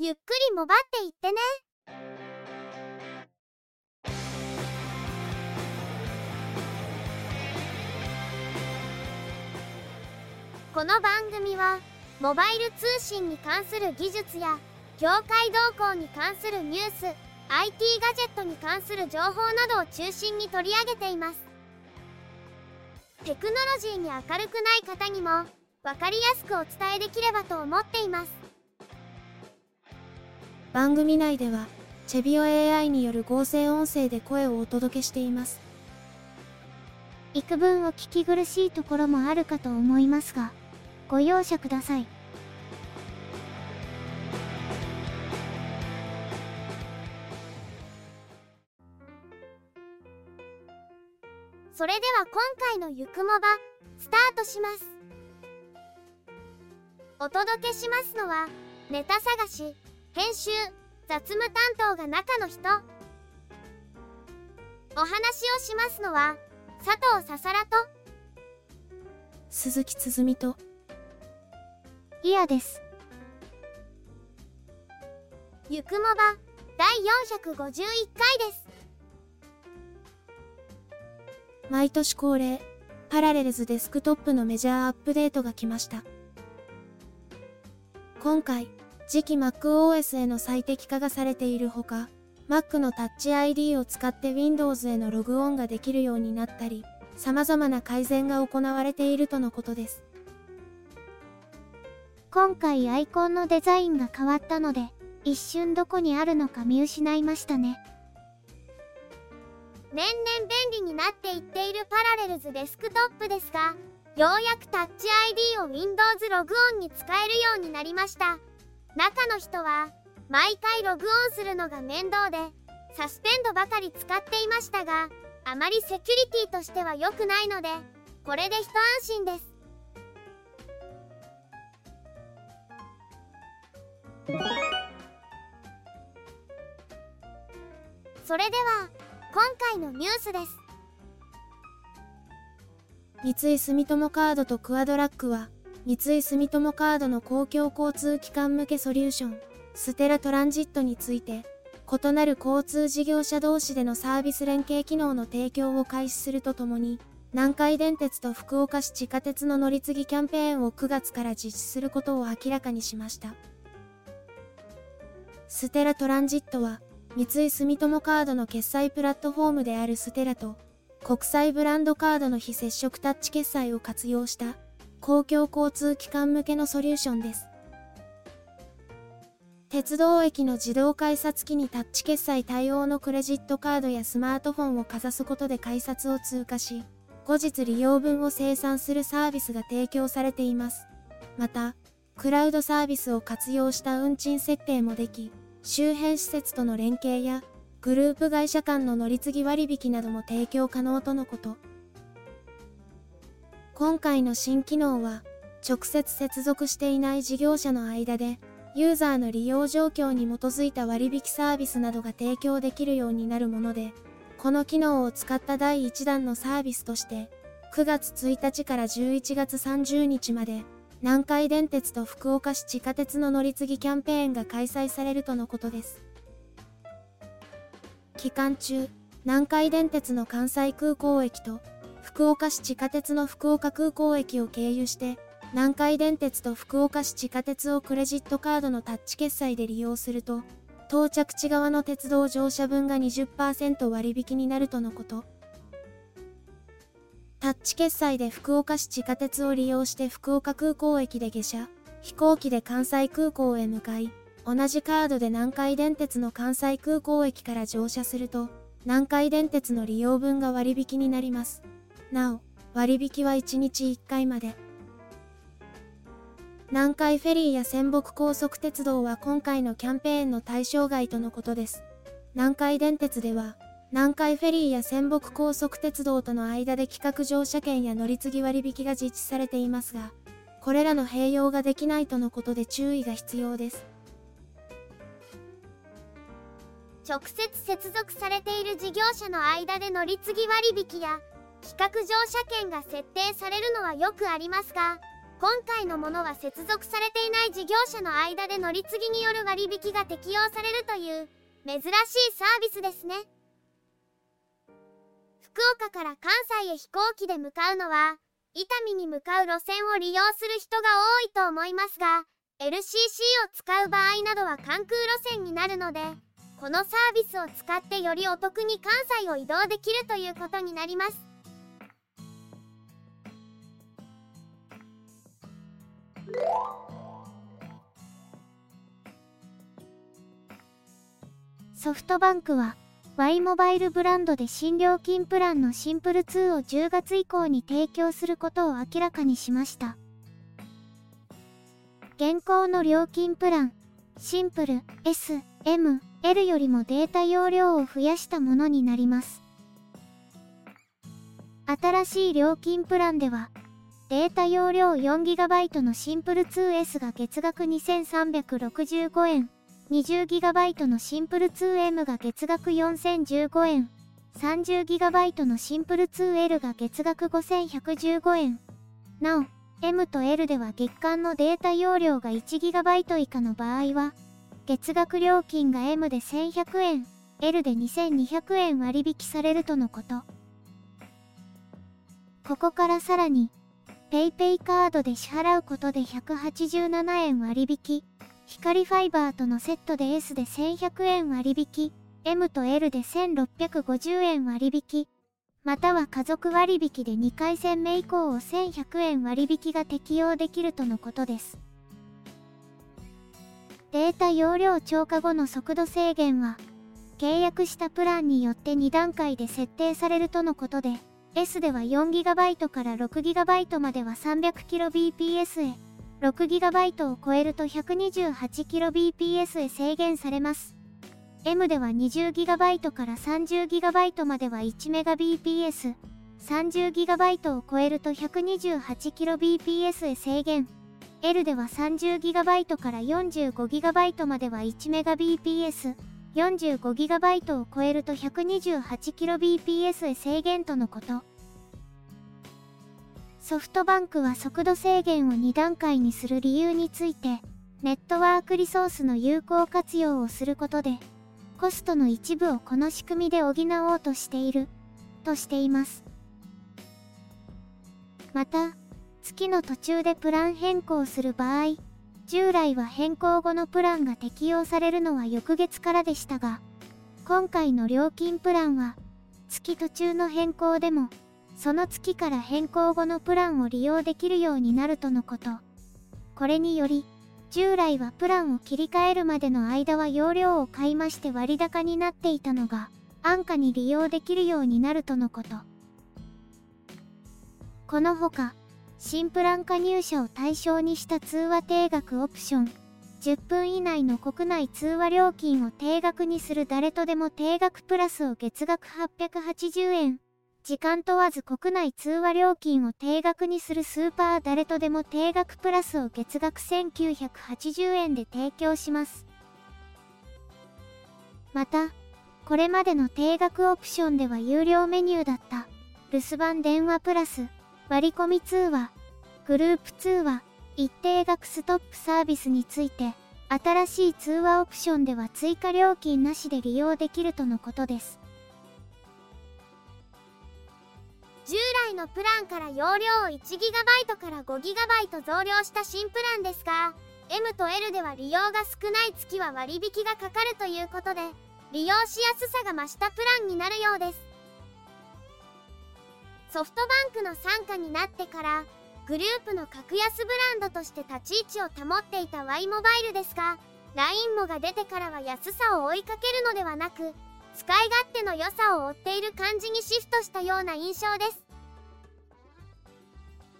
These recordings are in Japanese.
ゆっくりもばっていってね。この番組は、モバイル通信に関する技術や、業界動向に関するニュース、IT ガジェットに関する情報などを中心に取り上げています。テクノロジーに明るくない方にも、わかりやすくお伝えできればと思っています。番組内では、チェビオ AI による合成音声で声をお届けしています。幾分お聞き苦しいところもあるかと思いますが、ご容赦ください。それでは今回のゆくもば、スタートします。お届けしますのは、ネタ探し、編集、雑務担当が中の人。お話をしますのは、佐藤ささらと、鈴木つづみと、いやです。ゆくもば、第451回です。毎年恒例、パラレルズデスクトップのメジャーアップデートが来ました。今回、次期 MacOS への最適化がされているほか、Mac の Touch ID を使って Windows へのログオンができるようになったり、様々な改善が行われているとのことです。今回アイコンのデザインが変わったので、一瞬どこにあるのか見失いましたね。年々便利になっていっているパラレルズデスクトップですが、ようやくタッチ ID を Windows ログオンに使えるようになりました。中の人は、毎回ログオンするのが面倒で、サスペンドばかり使っていましたが、あまりセキュリティとしては良くないので、これで一安心です。それでは、今回のニュースです。三井住友カードとクアドラックは、三井住友カードの公共交通機関向けソリューション、ステラトランジットについて、異なる交通事業者同士でのサービス連携機能の提供を開始するとともに、南海電鉄と福岡市地下鉄の乗り継ぎキャンペーンを9月から実施することを明らかにしました。ステラトランジットは、三井住友カードの決済プラットフォームであるステラと、国際ブランドカードの非接触タッチ決済を活用した公共交通機関向けのソリューションです。鉄道駅の自動改札機にタッチ決済対応のクレジットカードやスマートフォンをかざすことで改札を通過し、後日利用分を生産するサービスが提供されています。また、クラウドサービスを活用した運賃設定もでき、周辺施設との連携や、グループ会社間の乗り継ぎ割引なども提供可能とのこと。今回の新機能は、直接接続していない事業者の間で、ユーザーの利用状況に基づいた割引サービスなどが提供できるようになるもので、この機能を使った第1弾のサービスとして、9月1日から11月30日まで、南海電鉄と福岡市地下鉄の乗り継ぎキャンペーンが開催されるとのことです。期間中、南海電鉄の関西空港駅と福岡市地下鉄の福岡空港駅を経由して、南海電鉄と福岡市地下鉄をクレジットカードのタッチ決済で利用すると、到着地側の鉄道乗車分が20%割引になるとのこと。タッチ決済で福岡市地下鉄を利用して福岡空港駅で下車、飛行機で関西空港へ向かい、同じカードで南海電鉄の関西空港駅から乗車すると、南海電鉄の利用分が割引になります。なお、割引は1日1回まで。南海フェリーや仙北高速鉄道は今回のキャンペーンの対象外とのことです。南海電鉄では、南海フェリーや仙北高速鉄道との間で企画乗車券や乗り継ぎ割引が実施されていますが、これらの併用ができないとのことで注意が必要です。直接接続されている事業者の間で乗り継ぎ割引や企画乗車券が設定されるのはよくありますが、今回のものは接続されていない事業者の間で乗り継ぎによる割引が適用されるという珍しいサービスですね。福岡から関西へ飛行機で向かうのは伊丹に向かう路線を利用する人が多いと思いますが LCC を使う場合などは関空路線になるのでこのサービスを使ってよりお得に関西を移動できるということになります。ソフトバンクは Y モバイルブランドで新料金プランのシンプル2を10月以降に提供することを明らかにしました。現行の料金プラン、シンプル S、M、L よりもデータ容量を増やしたものになります。新しい料金プランでは、データ容量 4GB のシンプル 2S が月額2365円、20GB のシンプル 2M が月額4015円、30GB のシンプル 2L が月額5115円。なお、M と L では月間のデータ容量が 1GB 以下の場合は、月額料金が M で1100円、L で2200円割引されるとのこと。ここからさらに、PayPay カードで支払うことで187円割引、光ファイバーとのセットで S で1100円割引、M と L で1650円割引、または家族割引で2回戦目以降を1100円割引が適用できるとのことです。データ容量超過後の速度制限は、契約したプランによって2段階で設定されるとのことで、S では 4GB から 6GB までは 300kbps へ、6GB を超えると 128kbps へ制限されます。M では 20GB から 30GB までは 1Mbps、30GB を超えると 128kbps へ制限。L では 30GB から 45GB までは 1Mbps、45GB を超えると 128kbps へ制限とのこと。ソフトバンクは速度制限を2段階にする理由について、ネットワークリソースの有効活用をすることで、コストの一部をこの仕組みで補おうとしている、としています。また、月の途中でプラン変更する場合、従来は変更後のプランが適用されるのは翌月からでしたが、今回の料金プランは、月途中の変更でも、その月から変更後のプランを利用できるようになるとのこと。これにより、従来はプランを切り替えるまでの間は容量を買いまして割高になっていたのが、安価に利用できるようになるとのこと。このほか、新プラン加入者を対象にした通話定額オプション、10分以内の国内通話料金を定額にする誰とでも定額プラスを月額880円。時間問わず国内通話料金を定額にするスーパー誰とでも定額プラスを月額1980円で提供します。また、これまでの定額オプションでは有料メニューだった留守番電話プラス割り込み通話、グループ通話、一定額ストップサービスについて、新しい通話オプションでは追加料金なしで利用できるとのことです。従来のプランから容量を 1GB から 5GB 増量した新プランですが M と L では利用が少ない月は割引がかかるということで利用しやすさが増したプランになるようですソフトバンクの傘下になってからグループの格安ブランドとして立ち位置を保っていた Y モバイルですが LINE もが出てからは安さを追いかけるのではなく使い勝手の良さを追っている感じにシフトしたような印象です。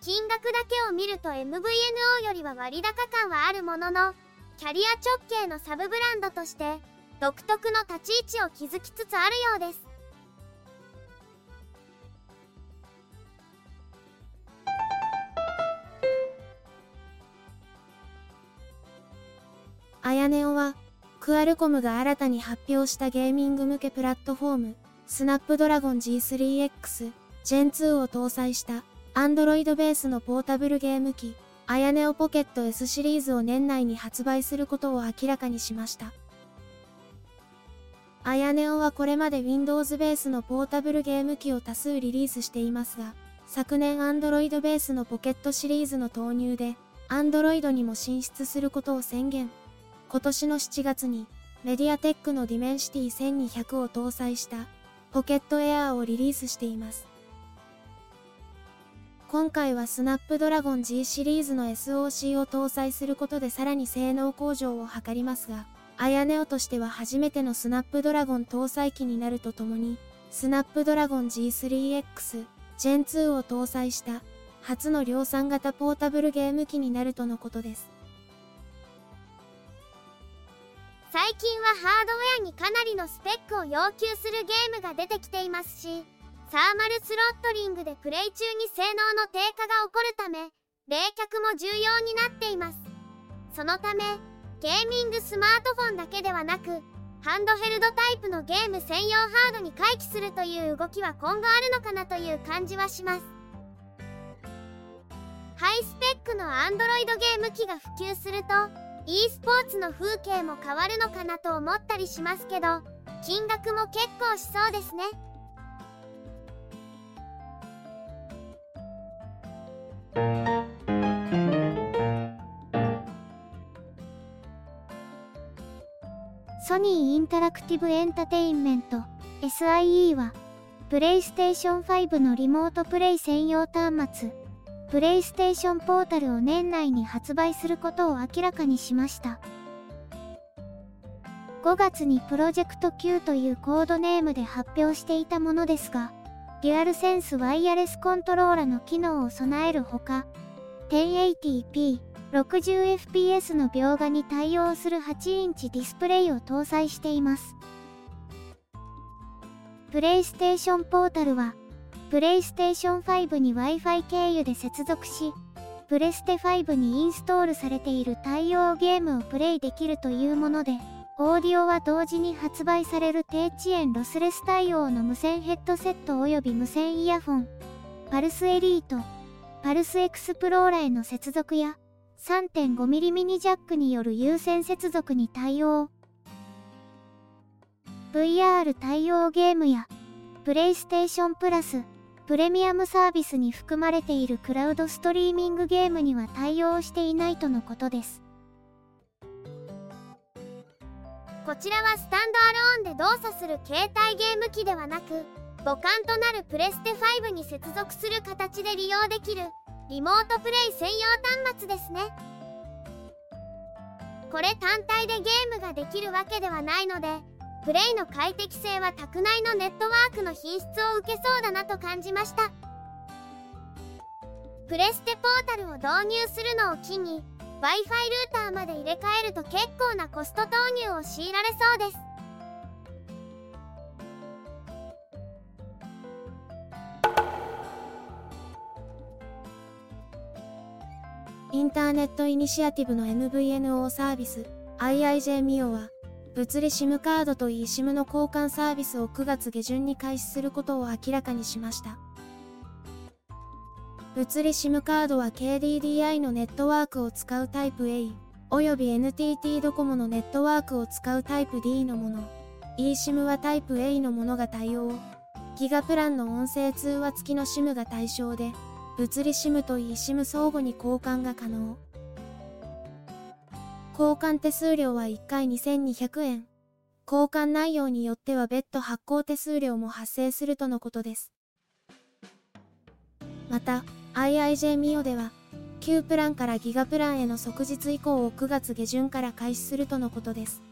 金額だけを見ると MVNO よりは割高感はあるもののキャリア直系のサブブランドとして独特の立ち位置を築きつつあるようです。あやねおはクアルコムが新たに発表したゲーミング向けプラットフォーム、スナップドラゴン G3X、Gen2 を搭載した、Android ベースのポータブルゲーム機、あやねおポケット S シリーズを年内に発売することを明らかにしました。あやねおはこれまで Windows ベースのポータブルゲーム機を多数リリースしていますが、昨年 Android ベースのポケットシリーズの投入で、Android にも進出することを宣言。今年の7月に、 MediaTek の Dimensity 1200を搭載した Pocket Air をリリースしています。今回はスナップドラゴン G シリーズの SOC を搭載することでさらに性能向上を図りますが、 AYANEO としては初めての Snapdragon 搭載機になるとともに、 Snapdragon G3X Gen 2を搭載した初の量産型ポータブルゲーム機になるとのことです。最近はハードウェアにかなりのスペックを要求するゲームが出てきていますし、サーマルスロットリングでプレイ中に性能の低下が起こるため、冷却も重要になっています。そのため、ゲーミングスマートフォンだけではなく、ハンドヘルドタイプのゲーム専用ハードに回帰するという動きは今後あるのかなという感じはします。ハイスペックの Android ゲーム機が普及すると、e スポーツの風景も変わるのかなと思ったりしますけど、金額も結構しそうですね。ソニーインタラクティブエンタテインメント SIE は、プレイステーション5のリモートプレイ専用端末、プレイステーションポータルを年内に発売することを明らかにしました。5月にプロジェクト Q というコードネームで発表していたものですが、デュアルセンスワイヤレスコントローラの機能を備えるほか、1080p、60fps の描画に対応する8インチディスプレイを搭載しています。プレイステーションポータルは、プレイステーション5に Wi-Fi 経由で接続し、プレステ5にインストールされている対応ゲームをプレイできるというもので、オーディオは同時に発売される低遅延ロスレス対応の無線ヘッドセット及び無線イヤホン、パルスエリート、パルスエクスプローラへの接続や、3.5mm ミニジャックによる有線接続に対応。VR 対応ゲームや、プレイステーションプラス、プレミアムサービスに含まれているクラウドストリーミングゲームには対応していないとのことです。こちらはスタンドアローンで動作する携帯ゲーム機ではなく、母艦となるプレステ5に接続する形で利用できるリモートプレイ専用端末ですねこれ単体でゲームができるわけではないのでプレイの快適性は宅内のネットワークの品質を受けそうだなと感じました。プレステポータルを導入するのを機に Wi-Fi ルーターまで入れ替えると結構なコスト投入を強いられそうです。インターネットイニシアティブの MVNO サービス IIJ ミオは物理 SIM カードと eSIM の交換サービスを9月下旬に開始することを明らかにしました。物理 SIM カードは KDDI のネットワークを使うタイプ A および NTT ドコモのネットワークを使うタイプ D のもの。eSIM はタイプ A のものが対応。ギガプランの音声通話付きの SIM が対象で物理 SIM と eSIM 相互に交換が可能。交換手数料は1回2200円。交換内容によっては別途発行手数料も発生するとのことです。また、IIJ ミオでは、旧プランからギガプランへの即日移行を9月下旬から開始するとのことです。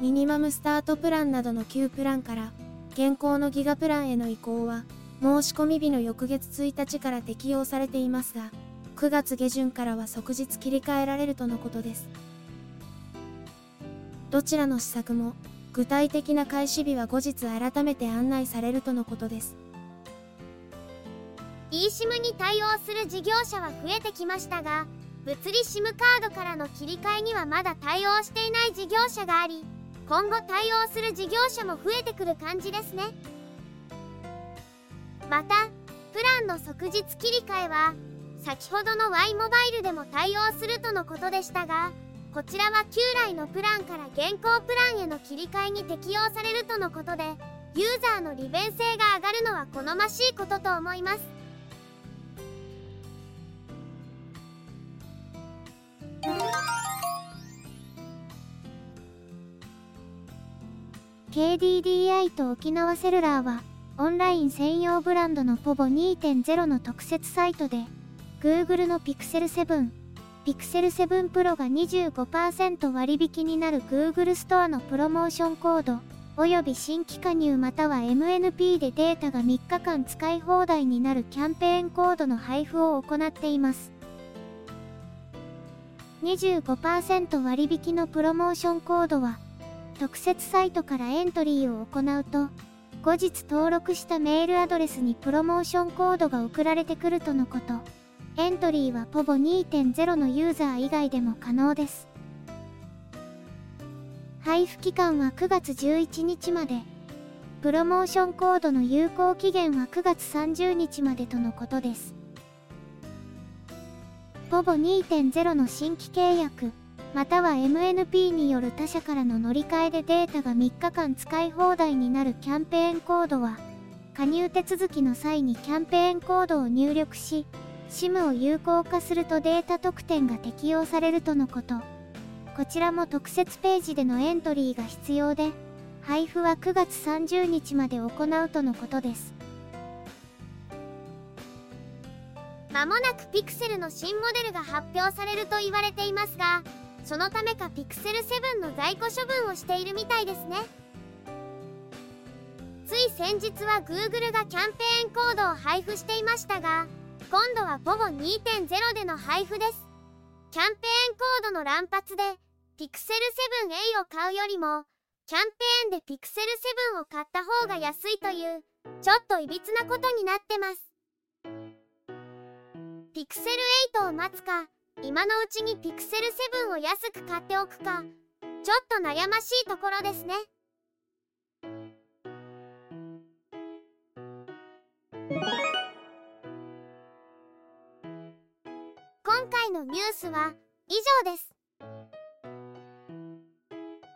ミニマムスタートプランなどの旧プランから、現行のギガプランへの移行は、申し込み日の翌月1日から適用されていますが、9月下旬からは即日切り替えられるとのことです。どちらの施策も、具体的な開始日は後日改めて案内されるとのことです。eSIM に対応する事業者は増えてきましたが、物理 SIM カードからの切り替えにはまだ対応していない事業者があり、今後対応する事業者も増えてくる感じですね。またプランの即日切り替えは先ほどの Y モバイルでも対応するとのことでしたがこちらは旧来のプランから現行プランへの切り替えに適用されるとのことでユーザーの利便性が上がるのは好ましいことと思います。KDDI と沖縄セルラーはオンライン専用ブランドの POVO2.0 の特設サイトで Google の Pixel 7 Pixel 7 Pro が25%割引になる Google ストアのプロモーションコード。および新規加入または MNP でデータが3日間使い放題になるキャンペーンコードの配布を行っています。25%割引のプロモーションコードは特設サイトからエントリーを行うと後日登録したメールアドレスにプロモーションコードが送られてくるとのこと。エントリーは POVO2.0 のユーザー以外でも可能です。配布期間は9月11日まで。プロモーションコードの有効期限は9月30日までとのことです。POVO2.0 の新規契約または MNP による他社からの乗り換えでデータが3日間使い放題になるキャンペーンコードは加入手続きの際にキャンペーンコードを入力し SIM を有効化するとデータ特典が適用されるとのこと。こちらも特設ページでのエントリーが必要で配布は9月30日まで行うとのことです。まもなくピクセルの新モデルが発表されると言われていますがそのためかピクセル7の在庫処分をしているみたいですね。つい先日は Google がキャンペーンコードを配布していましたが今度は POVO2.0 での配布です。キャンペーンコードの乱発で Pixel 7A を買うよりもキャンペーンで Pixel 7を買った方が安いというちょっといびつなことになってます。Pixel 8を待つか今のうちに Pixel 7を安く買っておくかちょっと悩ましいところですね。ニュースは以上です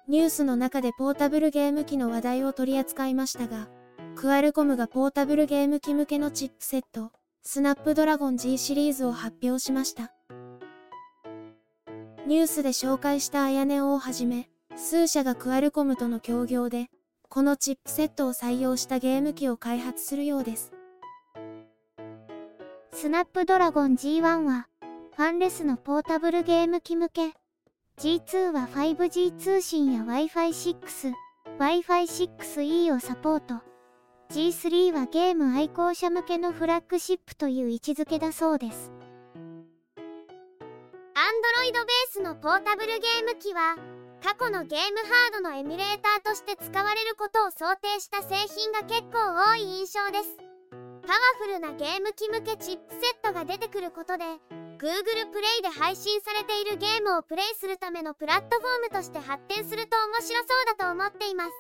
ニュースの中でポータブルゲーム機の話題を取り扱いましたが、クアルコムがポータブルゲーム機向けのチップセット、スナップドラゴン G シリーズを発表しました。ニュースで紹介したアヤネオをはじめ、数社がクアルコムとの協業で、このチップセットを採用したゲーム機を開発するようです。スナップドラゴン G1 は、ファンレスのポータブルゲーム機向け、G2 は 5G 通信や Wi-Fi6、Wi-Fi6E をサポート。G3 はゲーム愛好者向けのフラッグシップという位置づけだそうです。Android ベースのポータブルゲーム機は、過去のゲームハードのエミュレーターとして使われることを想定した製品が結構多い印象です。パワフルなゲーム機向けチップセットが出てくることで、Google プレイで配信されているゲームをプレイするためのプラットフォームとして発展すると面白そうだと思っています。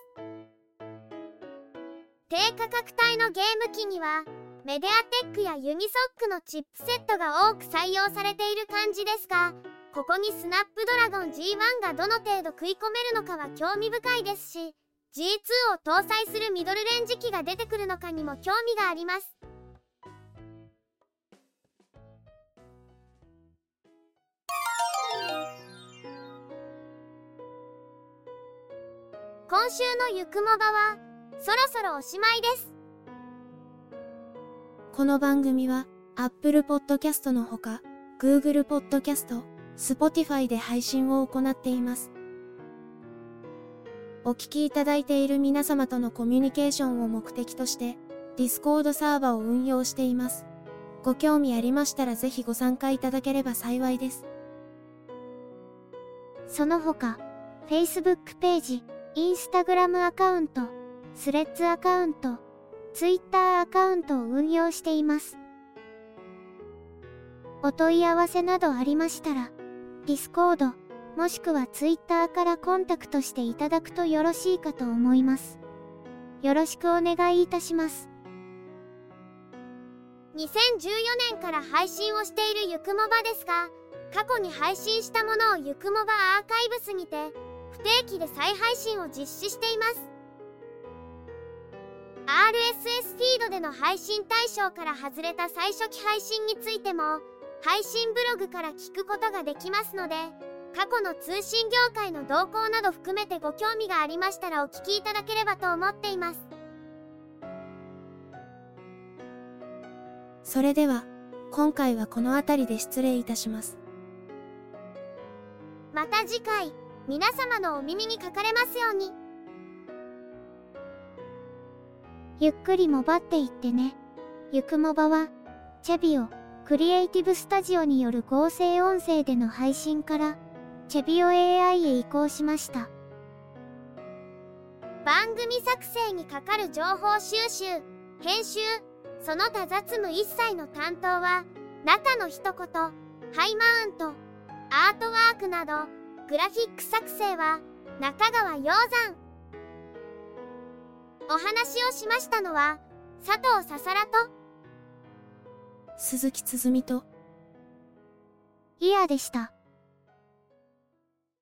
低価格帯のゲーム機にはメディアテックやユニソックのチップセットが多く採用されている感じですがここにスナップドラゴン G1 がどの程度食い込めるのかは興味深いですし G2 を搭載するミドルレンジ機が出てくるのかにも興味があります。今週のゆくもばはそろそろおしまいです。この番組は Apple Podcast のほか Google Podcast、Spotify で配信を行っています。お聞きいただいている皆様とのコミュニケーションを目的として Discord サーバを運用しています。ご興味ありましたらぜひご参加いただければ幸いです。その他 Facebook ページインスタグラムアカウント、スレッズアカウント、ツイッターアカウントを運用しています。お問い合わせなどありましたら、Discord、もしくはツイッターからコンタクトしていただくとよろしいかと思います。よろしくお願いいたします。2014年から配信をしているゆくもばですが、過去に配信したものをゆくもばアーカイブスにて、不定期で再配信を実施しています。RSS フィードでの配信対象から外れた最初期配信についても、配信ブログから聞くことができますので、過去の通信業界の動向など含めてご興味がありましたらお聞きいただければと思っています。それでは、今回はこの辺りで失礼いたします。また次回、皆様のお耳にかかれますように。ゆっくりもばっていってね。ゆくもばは、チェビオ、クリエイティブスタジオによる合成音声での配信から、チェビオ AI へ移行しました。番組作成にかかる情報収集、編集、その他雑務一切の担当は、中の一言、ハイマウント、アートワークなど、グラフィック作成は、中川洋山。お話をしましたのは、佐藤ささらと、鈴木つづみと、イヤでした。